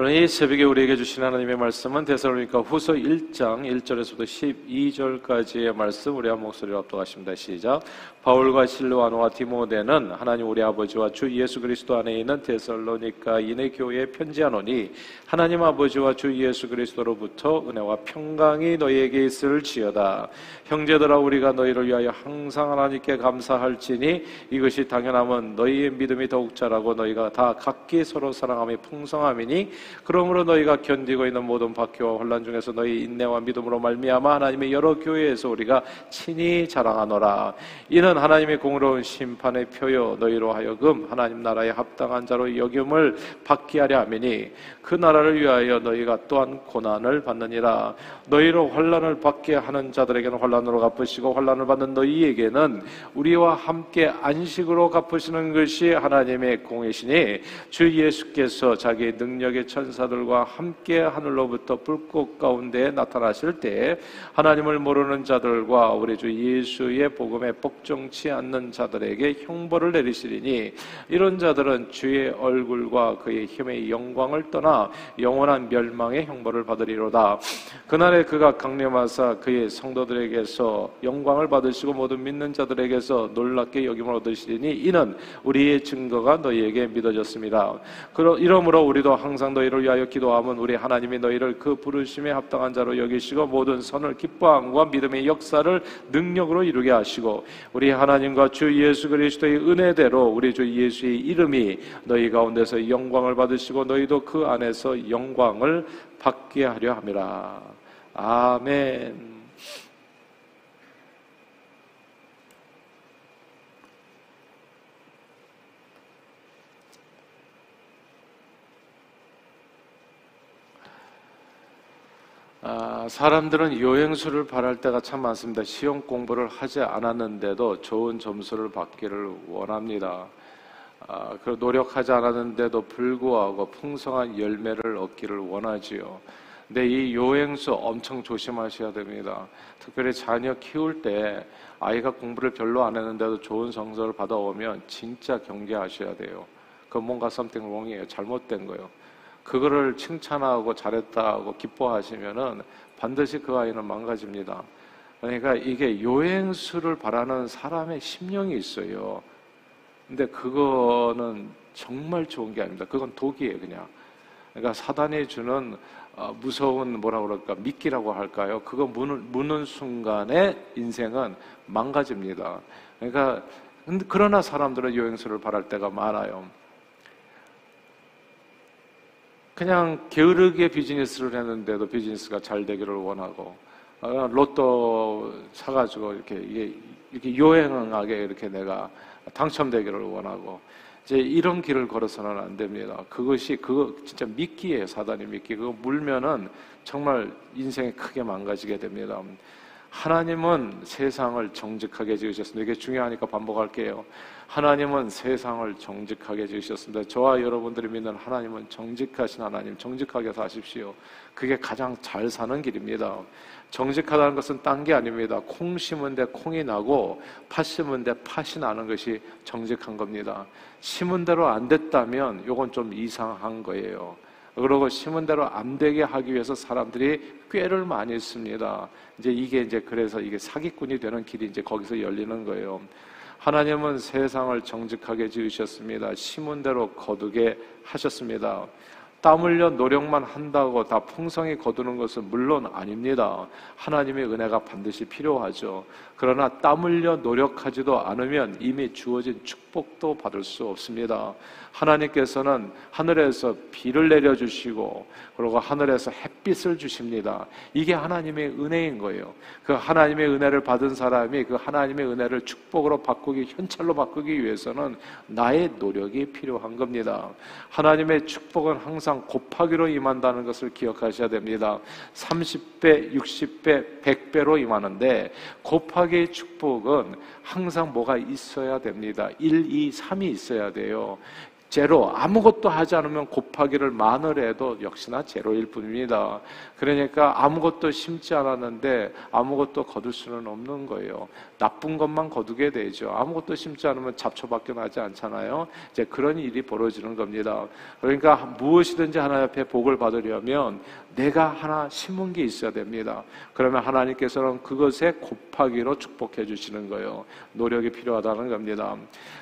오늘 이 새벽에 우리에게 주신 하나님의 말씀은 데살로니가 후서 1장 1절에서부터 12절까지의 말씀 우리 한 목소리로 합독하십니다. 시작. 바울과 실로아노와 디모데는 하나님 우리 아버지와 주 예수 그리스도 안에 있는 데살로니가인의 교회에 편지하노니 하나님 아버지와 주 예수 그리스도로부터 은혜와 평강이 너희에게 있을지어다. 형제들아 우리가 너희를 위하여 항상 하나님께 감사할지니 이것이 당연함은 너희의 믿음이 더욱 자라고 너희가 다 각기 서로 사랑함이 풍성함이니 그러므로 너희가 견디고 있는 모든 박해와 혼란 중에서 너희 인내와 믿음으로 말미암아 하나님의 여러 교회에서 우리가 친히 자랑하노라. 이는 하나님의 공의로운 심판의 표요 너희로 하여금 하나님 나라에 합당한 자로 여김을 받게 하려 함이니 그 나라를 위하여 너희가 또한 고난을 받느니라. 너희로 환란을 받게 하는 자들에게는 환란으로 갚으시고 환란을 받는 너희에게는 우리와 함께 안식으로 갚으시는 것이 하나님의 공이시니 주 예수께서 자기 능력의 천사들과 함께 하늘로부터 불꽃 가운데 나타나실 때 하나님을 모르는 자들과 우리 주 예수의 복음에 복종치 않는 자들에게 형벌을 내리시리니 이런 자들은 주의 얼굴과 그의 힘의 영광을 떠나 영원한 멸망의 형벌을 받으리로다. 그날에 그가 강림하사 그의 성도들에게서 영광을 받으시고 모든 믿는 자들에게서 놀랍게 여김을 얻으시리니 이는 우리의 증거가 너희에게 믿어졌습니다. 이러므로 우리도 항상 너희를 위하여 기도함은 우리 하나님이 너희를 그 부르심에 합당한 자로 여기시고 모든 선을 기뻐함과 믿음의 역사를 능력으로 이루게 하시고 우리 하나님과 주 예수 그리스도의 은혜대로 우리 주 예수의 이름이 너희 가운데서 영광을 받으시고 너희도 그 안에서 영광을 받게 하려 함이라. 아멘. 아, 사람들은 여행수를 바랄 때가 참 많습니다. 시험 공부를 하지 않았는데도 좋은 점수를 받기를 원합니다. 아, 그 노력하지 않았는데도 불구하고 풍성한 열매를 얻기를 원하지요. 근데 이 요행수 엄청 조심하셔야 됩니다. 특별히 자녀 키울 때 아이가 공부를 별로 안 했는데도 좋은 성적을 받아오면 진짜 경계하셔야 돼요. 그 뭔가 something wrong이에요. 잘못된 거예요. 그거를 칭찬하고 잘했다고 기뻐하시면은 반드시 그 아이는 망가집니다. 그러니까 이게 요행수를 바라는 사람의 심령이 있어요. 근데 그거는 정말 좋은 게 아닙니다. 그건 독이에요, 그냥. 그러니까 사단이 주는 어, 무서운 뭐라 그럴까 미끼라고 할까요? 그거 무는, 무는 순간에 인생은 망가집니다. 그러니까 그러나 사람들은 여행수를 바랄 때가 많아요. 그냥 게으르게 비즈니스를 했는데도 비즈니스가 잘 되기를 원하고 어, 로또 사가지고 이렇게 이렇게 요행하게 이렇게 내가 당첨되기를 원하고 이제 이런 길을 걸어서는 안 됩니다. 그것이 그거 진짜 미끼예요. 사단이 미끼. 그거 물면은 정말 인생이 크게 망가지게 됩니다. 하나님은 세상을 정직하게 지으셨습니다. 이게 중요하니까 반복할게요. 하나님은 세상을 정직하게 지으셨습니다. 저와 여러분들이 믿는 하나님은 정직하신 하나님, 정직하게 사십시오. 그게 가장 잘 사는 길입니다. 정직하다는 것은 딴 게 아닙니다. 콩 심은 데 콩이 나고 팥 심은 데 팥이 나는 것이 정직한 겁니다. 심은 대로 안 됐다면 이건 좀 이상한 거예요. 그러고 심은 대로 안 되게 하기 위해서 사람들이 꾀를 많이 씁니다. 이제 이게 이제 그래서 이게 사기꾼이 되는 길이 이제 거기서 열리는 거예요. 하나님은 세상을 정직하게 지으셨습니다. 심은 대로 거두게 하셨습니다. 땀 흘려 노력만 한다고 다 풍성히 거두는 것은 물론 아닙니다. 하나님의 은혜가 반드시 필요하죠. 그러나 땀 흘려 노력하지도 않으면 이미 주어진 축복 도 받을 수 없습니다. 하나님께서는 하늘에서 비를 내려주시고 그리고 하늘에서 햇빛을 주십니다. 이게 하나님의 은혜인 거예요. 그 하나님의 은혜를 받은 사람이 그 하나님의 은혜를 축복으로 바꾸기, 현찰로 바꾸기 위해서는 나의 노력이 필요한 겁니다. 하나님의 축복은 항상 곱하기로 임한다는 것을 기억하셔야 됩니다. 30배, 60배, 100배로 임하는데 곱하기의 축복은 항상 뭐가 있어야 됩니다. 1, 2, 3이 있어야 돼요. 제로 아무것도 하지 않으면 곱하기를 만을 해도 역시나 제로일 뿐입니다. 그러니까 아무것도 심지 않았는데 아무것도 거둘 수는 없는 거예요. 나쁜 것만 거두게 되죠. 아무것도 심지 않으면 잡초밖에 나지 않잖아요. 이제 그런 일이 벌어지는 겁니다. 그러니까 무엇이든지 하나님 앞에 복을 받으려면 내가 하나 심은 게 있어야 됩니다. 그러면 하나님께서는 그것에 곱하기로 축복해 주시는 거예요. 노력이 필요하다는 겁니다.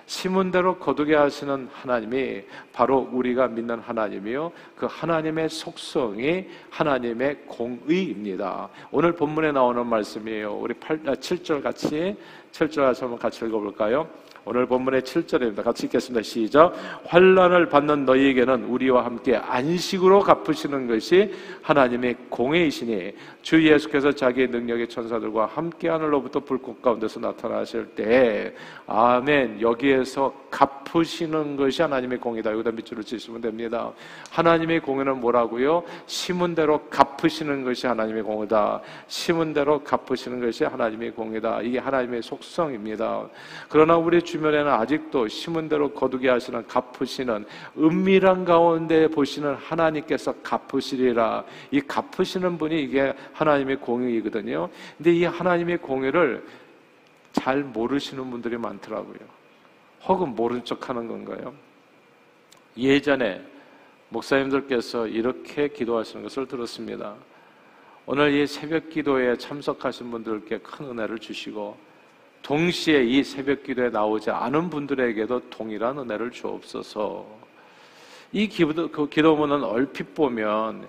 심은 대로 거두게 하시는 하나님이 바로 우리가 믿는 하나님이요. 그 하나님의 속성이 하나님의 공의입니다. 오늘 본문에 나오는 말씀이에요. 우리 8, 7절 아, 같이 7절 한번 같이 읽어볼까요? 오늘 본문의 7절입니다. 같이 읽겠습니다. 시작. 환란을 받는 너희에게는 우리와 함께 안식으로 갚으시는 것이 하나님의 공의이시니 주 예수께서 자기의 능력의 천사들과 함께 하늘로부터 불꽃 가운데서 나타나실 때 아멘. 여기에서 갚으시는 것이 하나님의 공이다. 여기다 밑줄을 치시면 됩니다. 하나님의 공의는 뭐라고요? 심은 대로 갚으시는 것이 하나님의 공이다. 심은 대로 갚으시는 것이 하나님의 공이다. 이게 하나님의 속성입니다. 그러나 우리 주 주변에는 아직도 심은 대로 거두게 하시는 갚으시는 은밀한 가운데 보시는 하나님께서 갚으시리라. 이 갚으시는 분이 이게 하나님의 공의이거든요. 근데 이 하나님의 공의를 잘 모르시는 분들이 많더라고요. 혹은 모른 척 하는 건가요? 예전에 목사님들께서 이렇게 기도하시는 것을 들었습니다. 오늘 이 새벽 기도에 참석하신 분들께 큰 은혜를 주시고 동시에 이 새벽 기도에 나오지 않은 분들에게도 동일한 은혜를 주옵소서. 이 기도, 그 기도문은 얼핏 보면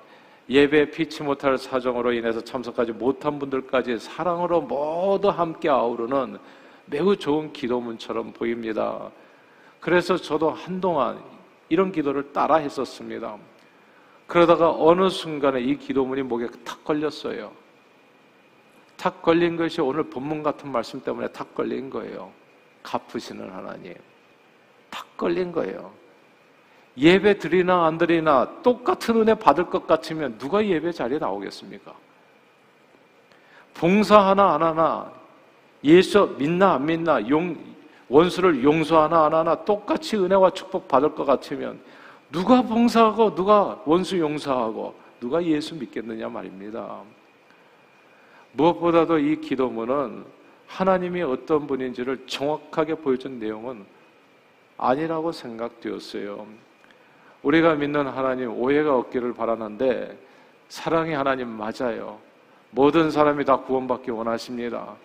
예배 피치 못할 사정으로 인해서 참석하지 못한 분들까지 사랑으로 모두 함께 아우르는 매우 좋은 기도문처럼 보입니다. 그래서 저도 한동안 이런 기도를 따라 했었습니다. 그러다가 어느 순간에 이 기도문이 목에 탁 걸렸어요. 탁 걸린 것이 오늘 본문 같은 말씀 때문에 탁 걸린 거예요. 갚으시는 하나님. 탁 걸린 거예요. 예배 드리나 안 드리나 똑같은 은혜 받을 것 같으면 누가 예배 자리에 나오겠습니까? 봉사 하나 안 하나, 예수 믿나 안 믿나, 용, 원수를 용서하나 안 하나 똑같이 은혜와 축복 받을 것 같으면 누가 봉사하고 누가 원수 용서하고 누가 예수 믿겠느냐 말입니다. 무엇보다도 이 기도문은 하나님이 어떤 분인지를 정확하게 보여준 내용은 아니라고 생각되었어요. 우리가 믿는 하나님 오해가 없기를 바라는데 사랑의 하나님 맞아요. 모든 사람이 다 구원받기 원하십니다.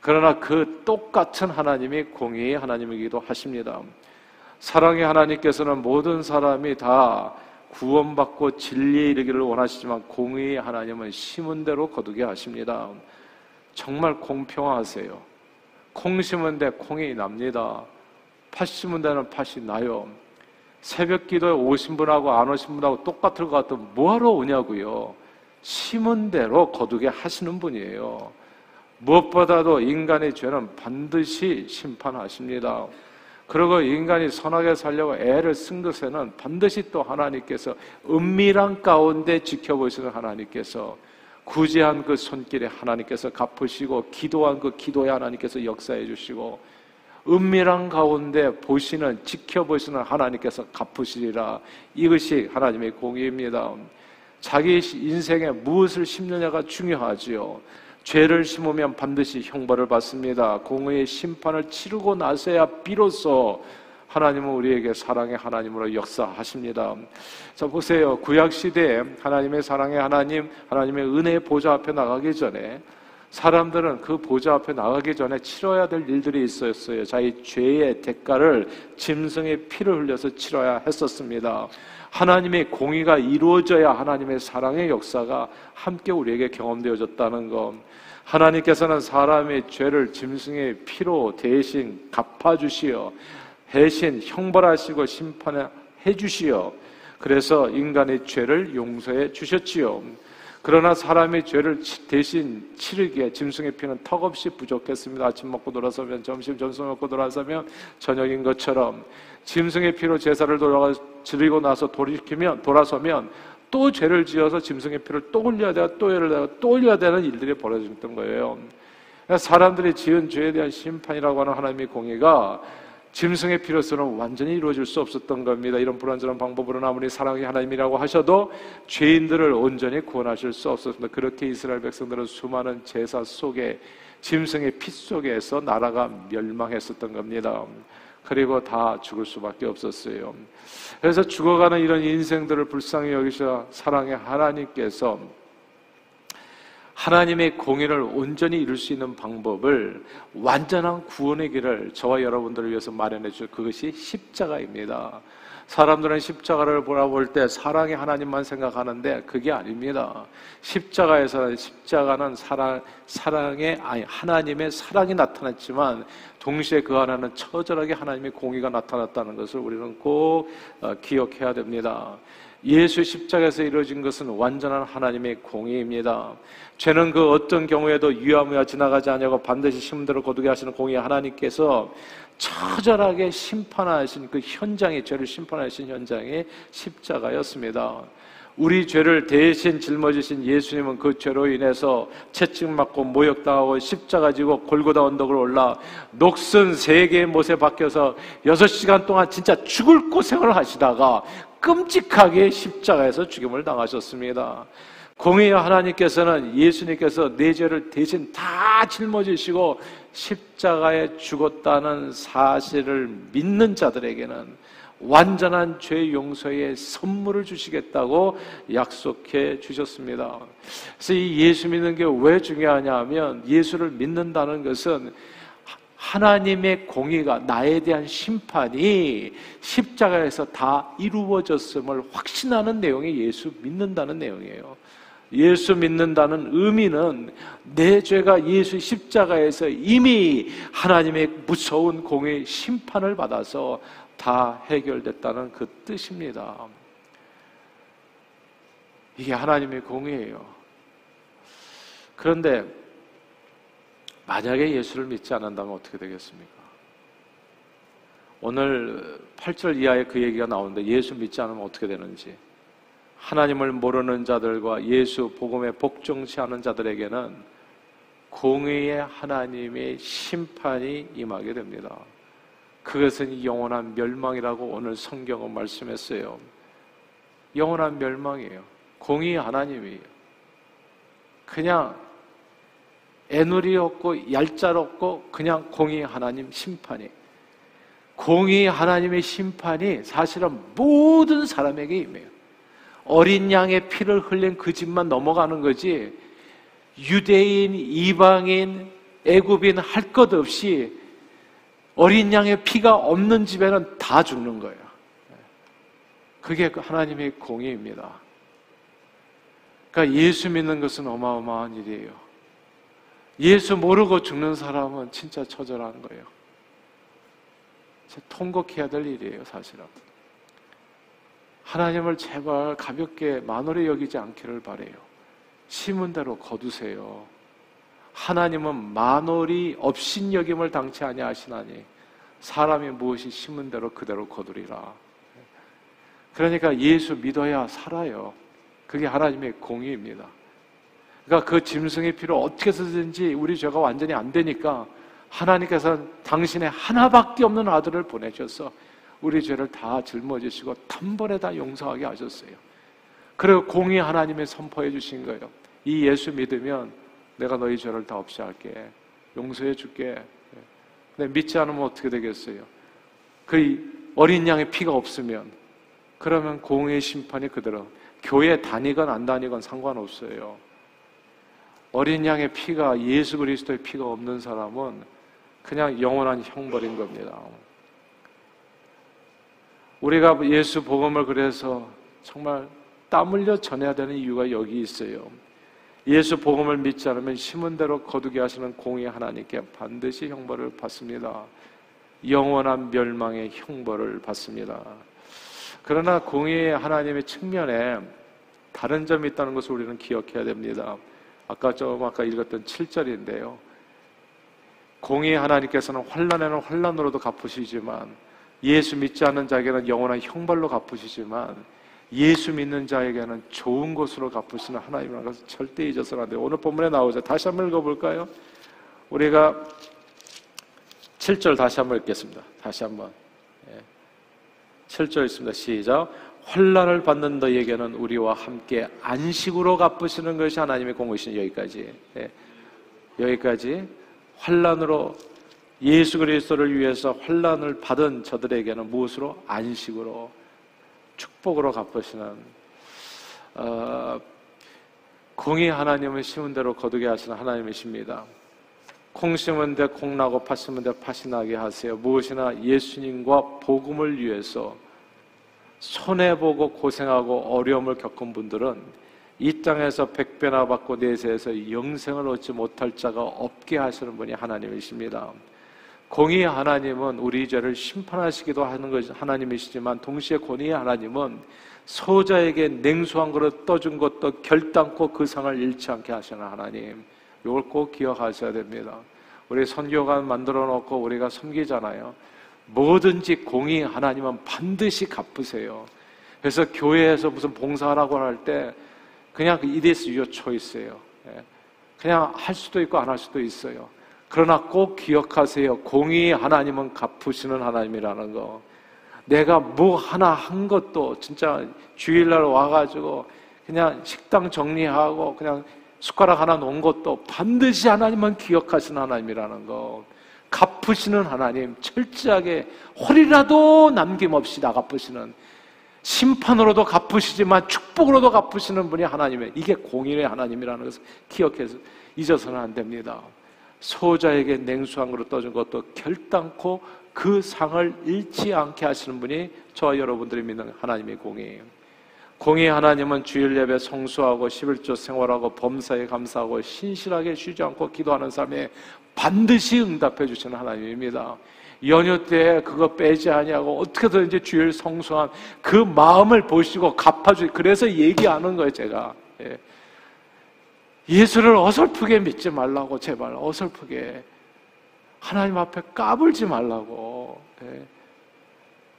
그러나 그 똑같은 하나님이 공의의 하나님이기도 하십니다. 사랑의 하나님께서는 모든 사람이 다 구원받고 진리에 이르기를 원하시지만 공의의 하나님은 심은 대로 거두게 하십니다. 정말 공평하세요. 콩 심은 데 콩이 납니다. 팥 심은 데는 팥이 나요. 새벽 기도에 오신 분하고 안 오신 분하고 똑같을 것 같으면 뭐하러 오냐고요. 심은 대로 거두게 하시는 분이에요. 무엇보다도 인간의 죄는 반드시 심판하십니다. 그리고 인간이 선하게 살려고 애를 쓴 것에는 반드시 또 하나님께서 은밀한 가운데 지켜보시는 하나님께서 구제한 그 손길에 하나님께서 갚으시고 기도한 그 기도에 하나님께서 역사해 주시고 은밀한 가운데 보시는 지켜보시는 하나님께서 갚으시리라 이것이 하나님의 공의입니다. 자기 인생에 무엇을 심느냐가 중요하지요. 죄를 심으면 반드시 형벌을 받습니다. 공의의 심판을 치르고 나서야 비로소 하나님은 우리에게 사랑의 하나님으로 역사하십니다. 자, 보세요. 구약시대에 하나님의 사랑의 하나님, 하나님의 은혜의 보좌 앞에 나가기 전에 사람들은 그 보좌 앞에 나가기 전에 치러야 될 일들이 있었어요. 자기 죄의 대가를 짐승의 피를 흘려서 치러야 했었습니다. 하나님의 공의가 이루어져야 하나님의 사랑의 역사가 함께 우리에게 경험되어졌다는 것. 하나님께서는 사람의 죄를 짐승의 피로 대신 갚아주시어 대신 형벌하시고 심판해 주시어 그래서 인간의 죄를 용서해 주셨지요. 그러나 사람의 죄를 대신 치르기에 짐승의 피는 턱없이 부족했습니다. 아침 먹고 돌아서면 점심 점심 먹고 돌아서면 저녁인 것처럼 짐승의 피로 제사를 돌아가 지르고 나서 돌이키면 돌아서면 또 죄를 지어서 짐승의 피를 또 올려야 되고 또 예를 내가 또 올려야 되는 일들이 벌어졌던 거예요. 사람들이 지은 죄에 대한 심판이라고 하는 하나님의 공의가 짐승의 피로서는 완전히 이루어질 수 없었던 겁니다. 이런 불완전한 방법으로는 아무리 사랑의 하나님이라고 하셔도 죄인들을 온전히 구원하실 수 없었습니다. 그렇게 이스라엘 백성들은 수많은 제사 속에 짐승의 피 속에서 나라가 멸망했었던 겁니다. 그리고 다 죽을 수밖에 없었어요. 그래서 죽어가는 이런 인생들을 불쌍히 여기셔 사랑의 하나님께서 하나님의 공의를 온전히 이룰 수 있는 방법을 완전한 구원의 길을 저와 여러분들을 위해서 마련해 줄 그것이 십자가입니다. 사람들은 십자가를 보라볼 때 사랑의 하나님만 생각하는데 그게 아닙니다. 십자가에서는 십자가는 사랑, 사랑의, 아니, 하나님의 사랑이 나타났지만 동시에 그 안에는 처절하게 하나님의 공의가 나타났다는 것을 우리는 꼭 어, 기억해야 됩니다. 예수 십자가에서 이루어진 것은 완전한 하나님의 공의입니다. 죄는 그 어떤 경우에도 유야무야 지나가지 않냐고 반드시 심대로 거두게 하시는 공의 하나님께서 처절하게 심판하신 그 현장이 죄를 심판하신 현장이 십자가였습니다. 우리 죄를 대신 짊어지신 예수님은 그 죄로 인해서 채찍맞고 모욕당하고 십자가 지고 골고다 언덕을 올라 녹슨 세 개의 못에 박혀서 여섯 시간 동안 진짜 죽을 고생을 하시다가 끔찍하게 십자가에서 죽임을 당하셨습니다. 공의의 하나님께서는 예수님께서 내 죄를 대신 다 짊어지시고 십자가에 죽었다는 사실을 믿는 자들에게는 완전한 죄 용서의 선물을 주시겠다고 약속해 주셨습니다. 그래서 이 예수 믿는 게 왜 중요하냐 하면 예수를 믿는다는 것은 하나님의 공의가 나에 대한 심판이 십자가에서 다 이루어졌음을 확신하는 내용이 예수 믿는다는 내용이에요. 예수 믿는다는 의미는 내 죄가 예수 십자가에서 이미 하나님의 무서운 공의 심판을 받아서 다 해결됐다는 그 뜻입니다. 이게 하나님의 공의예요. 그런데 만약에 예수를 믿지 않는다면 어떻게 되겠습니까? 오늘 8절 이하에 그 얘기가 나오는데 예수 믿지 않으면 어떻게 되는지. 하나님을 모르는 자들과 예수 복음에 복종치 않은 자들에게는 공의의 하나님의 심판이 임하게 됩니다. 그것은 영원한 멸망이라고 오늘 성경은 말씀했어요. 영원한 멸망이에요. 공의 하나님이에요. 그냥 애누리 없고 얄짤 없고 그냥 공의 하나님 심판이 공의 하나님의 심판이 사실은 모든 사람에게 임해요. 어린 양의 피를 흘린 그 집만 넘어가는 거지 유대인, 이방인, 애굽인 할 것 없이 어린 양의 피가 없는 집에는 다 죽는 거예요. 그게 그 하나님의 공의입니다. 그러니까 예수 믿는 것은 어마어마한 일이에요. 예수 모르고 죽는 사람은 진짜 처절한 거예요. 통곡해야 될 일이에요, 사실은. 하나님을 제발 가볍게 만월에 여기지 않기를 바래요. 심은 대로 거두세요. 하나님은 만월이 업신여김을 당치 아니하시나니 사람이 무엇이 심은 대로 그대로 거두리라. 그러니까 예수 믿어야 살아요. 그게 하나님의 공의입니다. 그러니까 그 짐승의 피를 어떻게 쓰든지 우리 죄가 완전히 안 되니까 하나님께서는 당신의 하나밖에 없는 아들을 보내셔서 우리 죄를 다 짊어지시고 단번에 다 용서하게 하셨어요. 그리고 공의 하나님의 선포해 주신 거예요. 이 예수 믿으면 내가 너희 죄를 다 없이 할게. 용서해 줄게. 근데 믿지 않으면 어떻게 되겠어요? 그 어린 양의 피가 없으면 그러면 공의 심판이 그대로 교회 다니건 안 다니건 상관없어요. 어린 양의 피가 예수 그리스도의 피가 없는 사람은 그냥 영원한 형벌인 겁니다. 우리가 예수 복음을 그래서 정말 땀 흘려 전해야 되는 이유가 여기 있어요. 예수 복음을 믿지 않으면 심은 대로 거두게 하시는 공의 하나님께 반드시 형벌을 받습니다. 영원한 멸망의 형벌을 받습니다. 그러나 공의 하나님의 측면에 다른 점이 있다는 것을 우리는 기억해야 됩니다. 아까 좀 아까 읽었던 7절인데요. 공의 하나님께서는 환란에는 환란으로도 갚으시지만 예수 믿지 않는 자에게는 영원한 형벌로 갚으시지만 예수 믿는 자에게는 좋은 것으로 갚으시는 하나님이라는 것을 절대 잊어서는 안 돼요. 오늘 본문에 나오죠. 다시 한번 읽어볼까요? 우리가 7절 다시 한번 읽겠습니다. 다시 한번. 7절 있습니다. 시작. 환란을 받는 너에게는 우리와 함께 안식으로 갚으시는 것이 하나님의 공의신 여기까지. 예. 여기까지 환란으로 예수 그리스도를 위해서 환란을 받은 저들에게는 무엇으로 안식으로 축복으로 갚으시는 어, 공의 하나님은 심은 대로 거두게 하시는 하나님이십니다. 콩 심은 데 콩 나고 팥 심은 데 팥이 나게 하세요. 무엇이나 예수님과 복음을 위해서 손해보고 고생하고 어려움을 겪은 분들은 이 땅에서 백배나 받고 내세에서 영생을 얻지 못할 자가 없게 하시는 분이 하나님이십니다. 공의 하나님은 우리 죄를 심판하시기도 하는 것이 하나님이시지만 동시에 공의 하나님은 소자에게 냉수한 그릇 떠준 것도 결단코 그 상을 잃지 않게 하시는 하나님. 이걸 꼭 기억하셔야 됩니다. 우리 선교관 만들어 놓고 우리가 섬기잖아요. 뭐든지 공의 하나님은 반드시 갚으세요. 그래서 교회에서 무슨 봉사하라고 할 때 그냥 it is your choice예요. 예. 그냥 할 수도 있고 안 할 수도 있어요. 그러나 꼭 기억하세요. 공의 하나님은 갚으시는 하나님이라는 거. 내가 뭐 하나 한 것도 진짜 주일날 와가지고 그냥 식당 정리하고 그냥 숟가락 하나 놓은 것도 반드시 하나님만 기억하시는 하나님이라는 거. 갚으시는 하나님, 철저하게 홀이라도 남김없이 다 갚으시는 심판으로도 갚으시지만 축복으로도 갚으시는 분이 하나님의 이게 공인의 하나님이라는 것을 기억해서 잊어서는 안 됩니다. 소자에게 냉수한 그릇 떠준 것도 결단코 그 상을 잃지 않게 하시는 분이 저와 여러분들이 믿는 하나님의 공이에요. 공의 하나님은 주일 예배 성수하고 11조 생활하고 범사에 감사하고 신실하게 쉬지 않고 기도하는 삶에 반드시 응답해 주시는 하나님입니다. 연휴 때 그거 빼지 아니하고 어떻게든지 주일 성수한 그 마음을 보시고 갚아주. 그래서 얘기하는 거예요, 제가. 예. 예수를 어설프게 믿지 말라고 제발 어설프게 하나님 앞에 까불지 말라고 예.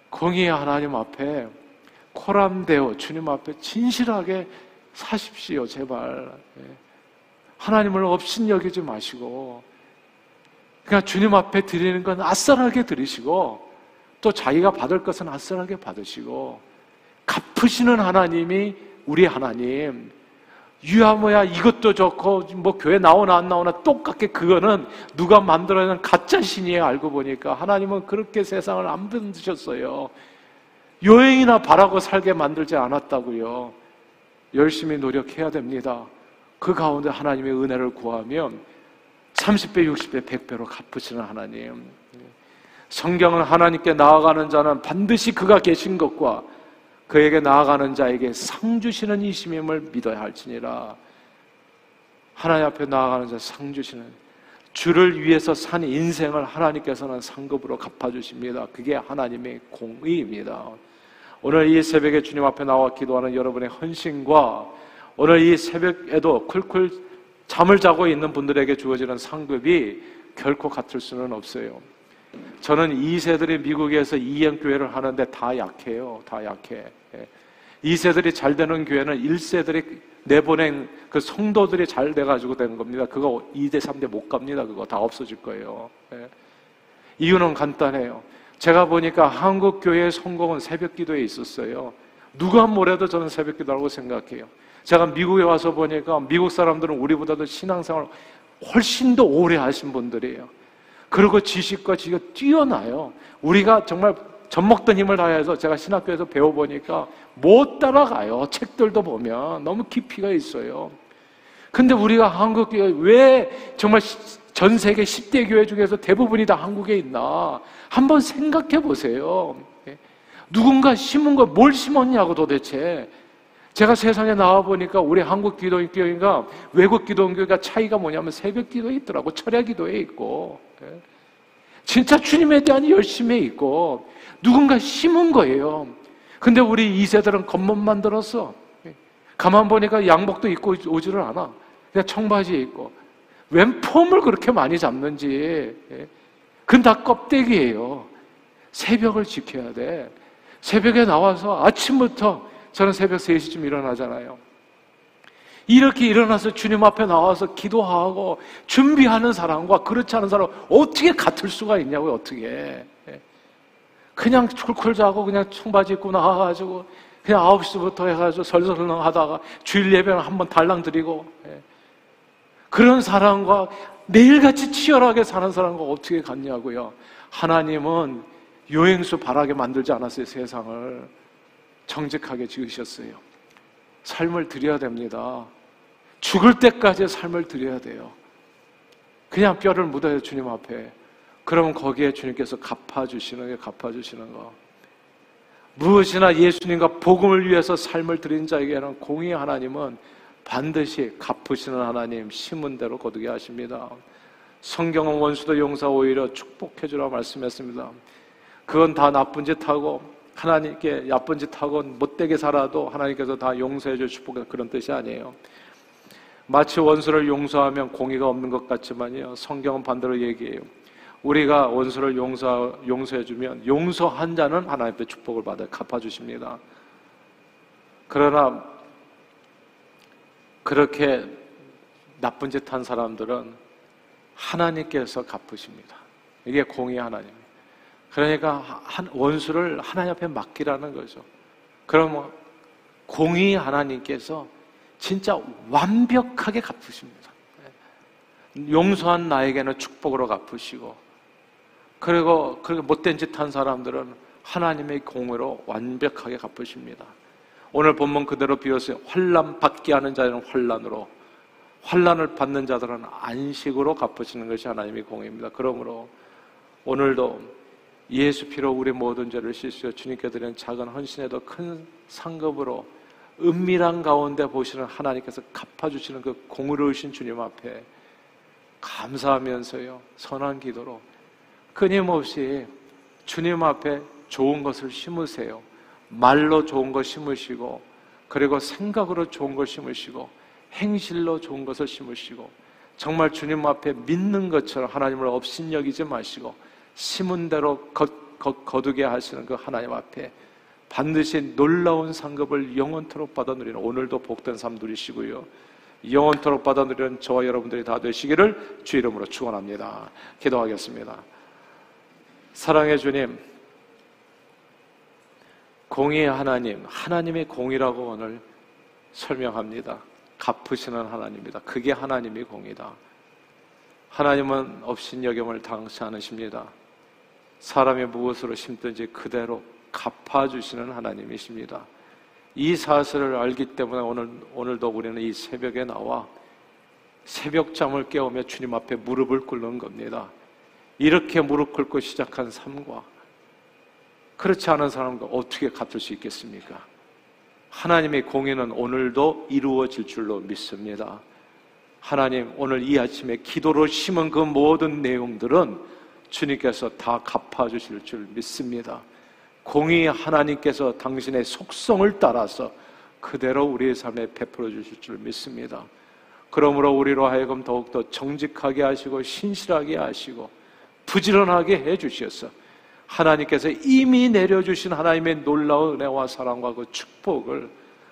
공의 하나님 앞에 코람되어 주님 앞에 진실하게 사십시오 제발 예. 하나님을 없인 여기지 마시고 그러니까 주님 앞에 드리는 건 아싸하게 드리시고 또 자기가 받을 것은 아싸하게 받으시고 갚으시는 하나님이 우리 하나님. 유아모야 이것도 좋고 뭐 교회 나오나 안 나오나 똑같게 그거는 누가 만들어낸 가짜 신이에요 알고 보니까. 하나님은 그렇게 세상을 안 만드셨어요. 여행이나 바라고 살게 만들지 않았다고요. 열심히 노력해야 됩니다. 그 가운데 하나님의 은혜를 구하면 30배, 60배, 100배로 갚으시는 하나님. 성경은 하나님께 나아가는 자는 반드시 그가 계신 것과 그에게 나아가는 자에게 상 주시는 이심임을 믿어야 할지니라. 하나님 앞에 나아가는 자 상 주시는 주를 위해서 산 인생을 하나님께서는 상급으로 갚아주십니다. 그게 하나님의 공의입니다. 오늘 이 새벽에 주님 앞에 나와 기도하는 여러분의 헌신과 오늘 이 새벽에도 쿨쿨 잠을 자고 있는 분들에게 주어지는 상급이 결코 같을 수는 없어요. 저는 2세들이 미국에서 이행교회를 하는데 다 약해요. 다 약해. 2세들이 예. 잘 되는 교회는 1세들이 내보낸 그 성도들이 잘 돼가지고 되는 겁니다. 그거 2대, 3대 못 갑니다. 그거 다 없어질 거예요. 예. 이유는 간단해요. 제가 보니까 한국 교회의 성공은 새벽 기도에 있었어요. 누가 뭐래도 저는 새벽 기도라고 생각해요. 제가 미국에 와서 보니까 미국 사람들은 우리보다도 신앙생활 훨씬 더 오래 하신 분들이에요. 그리고 지식과 지가 뛰어나요. 우리가 정말 젖먹던 힘을 다해서 제가 신학교에서 배워보니까 못 따라가요. 책들도 보면 너무 깊이가 있어요. 근데 우리가 한국 교회 왜 정말 전 세계 10대 교회 중에서 대부분이 다 한국에 있나? 한번 생각해 보세요. 예. 누군가 심은 거 뭘 심었냐고 도대체. 제가 세상에 나와 보니까 우리 한국 기도교회가 외국 기도교회가 차이가 뭐냐면 새벽 기도에 있더라고 철야 기도에 있고 예. 진짜 주님에 대한 열심에 있고 누군가 심은 거예요. 근데 우리 2세들은 겉멋만 들었어. 예. 가만 보니까 양복도 입고 오지를 않아. 그냥 청바지에 있고 웬 폼을 그렇게 많이 잡는지 예. 그건 다 껍데기예요. 새벽을 지켜야 돼. 새벽에 나와서 아침부터 저는 새벽 3시쯤 일어나잖아요. 이렇게 일어나서 주님 앞에 나와서 기도하고 준비하는 사람과 그렇지 않은 사람 어떻게 같을 수가 있냐고요, 어떻게. 예. 그냥 콜콜 자고 그냥 청바지 입고 나와가지고 그냥 9시부터 해가지고 설설렁 하다가 주일 예배는 한번 달랑 드리고 예. 그런 사람과 매일같이 치열하게 사는 사람과 어떻게 같냐고요. 하나님은 여행수 바라게 만들지 않았어요, 세상을. 정직하게 지으셨어요. 삶을 드려야 됩니다. 죽을 때까지 삶을 드려야 돼요. 그냥 뼈를 묻어요, 주님 앞에. 그러면 거기에 주님께서 갚아주시는 게 갚아주시는 거. 무엇이나 예수님과 복음을 위해서 삶을 드린 자에게는 공의 하나님은 반드시 갚으시는 하나님 심은 대로 거두게 하십니다. 성경은 원수도 용사 오히려 축복해 주라 말씀했습니다. 그건 다 나쁜 짓 하고 하나님께 나쁜 짓 하고 못되게 살아도 하나님께서 다 용서해줄 축복해 그런 뜻이 아니에요. 마치 원수를 용서하면 공의가 없는 것 같지만요. 성경은 반대로 얘기해요. 우리가 원수를 용서, 용서해주면 용서한 자는 하나님께 축복을 받아 갚아주십니다. 그러나 그렇게 나쁜 짓 한 사람들은 하나님께서 갚으십니다. 이게 공의 하나님. 그러니까 원수를 하나님 앞에 맡기라는 거죠. 그럼 공의 하나님께서 진짜 완벽하게 갚으십니다. 용서한 나에게는 축복으로 갚으시고, 그리고 그렇게 못된 짓 한 사람들은 하나님의 공으로 완벽하게 갚으십니다. 오늘 본문 그대로 비었어요. 환란 받게 하는 자는 환란으로, 환란을 받는 자들은 안식으로 갚으시는 것이 하나님의 공입니다. 그러므로 오늘도 예수 피로 우리 모든 죄를 씻으여 주님께 드리는 작은 헌신에도 큰 상급으로 은밀한 가운데 보시는 하나님께서 갚아주시는 그 공의로우신 주님 앞에 감사하면서요 선한 기도로 끊임없이 주님 앞에 좋은 것을 심으세요. 말로 좋은 것 심으시고 그리고 생각으로 좋은 것 심으시고 행실로 좋은 것을 심으시고 정말 주님 앞에 믿는 것처럼 하나님을 업신여기지 마시고 심은 대로 거, 거, 거두게 하시는 그 하나님 앞에 반드시 놀라운 상급을 영원토록 받아 누리는 오늘도 복된 삶 누리시고요. 영원토록 받아 누리는 저와 여러분들이 다 되시기를 주 이름으로 축원합니다. 기도하겠습니다. 사랑의 주님, 공의의 하나님, 하나님의 공이라고 오늘 설명합니다. 갚으시는 하나님입니다. 그게 하나님의 공이다. 하나님은 업신여김을 당치 않으십니다. 사람이 무엇으로 심든지 그대로 갚아주시는 하나님이십니다. 이 사실을 알기 때문에 오늘, 오늘도 우리는 이 새벽에 나와 새벽잠을 깨우며 주님 앞에 무릎을 꿇는 겁니다. 이렇게 무릎 꿇고 시작한 삶과 그렇지 않은 사람과 어떻게 같을 수 있겠습니까? 하나님의 공의는 오늘도 이루어질 줄로 믿습니다. 하나님, 오늘 이 아침에 기도로 심은 그 모든 내용들은 주님께서 다 갚아주실 줄 믿습니다. 공의 하나님께서 당신의 속성을 따라서 그대로 우리의 삶에 베풀어 주실 줄 믿습니다. 그러므로 우리로 하여금 더욱더 정직하게 하시고 신실하게 하시고 부지런하게 해 주셔서 하나님께서 이미 내려주신 하나님의 놀라운 은혜와 사랑과 그 축복을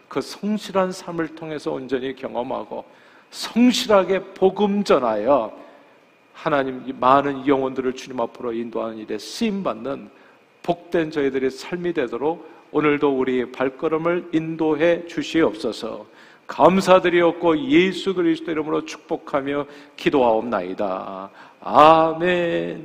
그 성실한 삶을 통해서 온전히 경험하고 성실하게 복음 전하여 하나님 많은 영혼들을 주님 앞으로 인도하는 일에 쓰임 받는 복된 저희들의 삶이 되도록 오늘도 우리의 발걸음을 인도해 주시옵소서. 감사드리옵고 예수 그리스도 이름으로 축복하며 기도하옵나이다. 아멘.